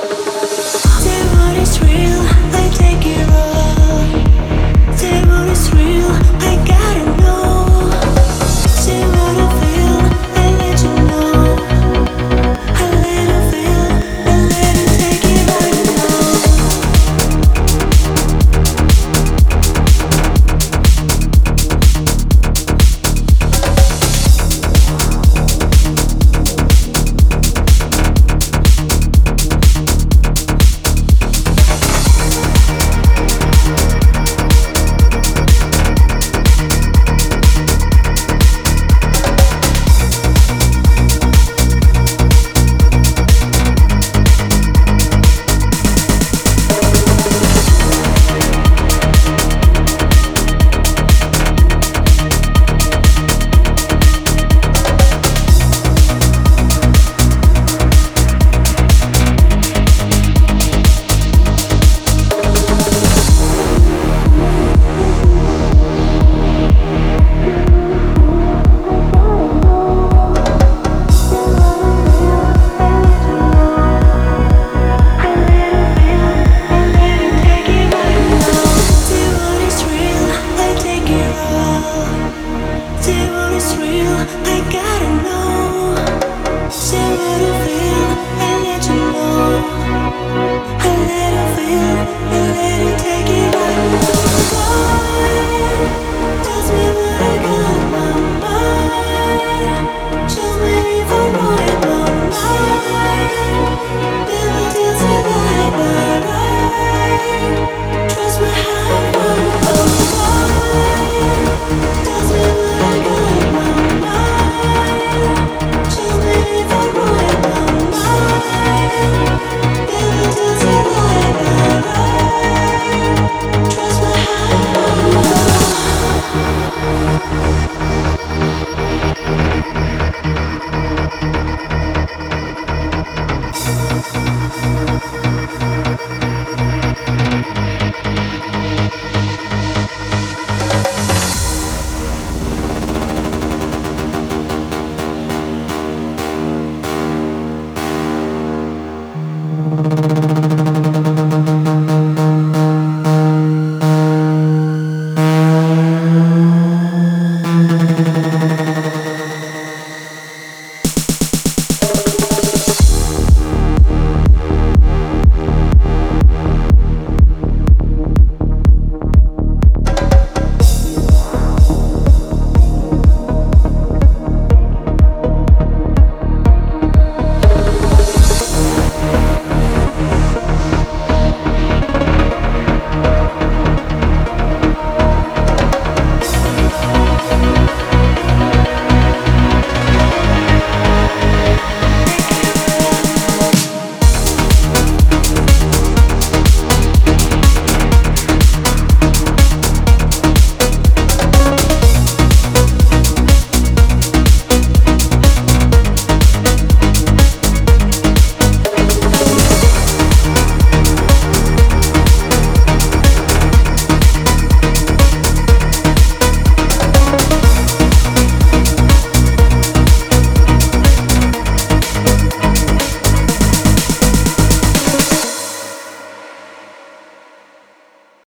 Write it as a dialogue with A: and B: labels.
A: you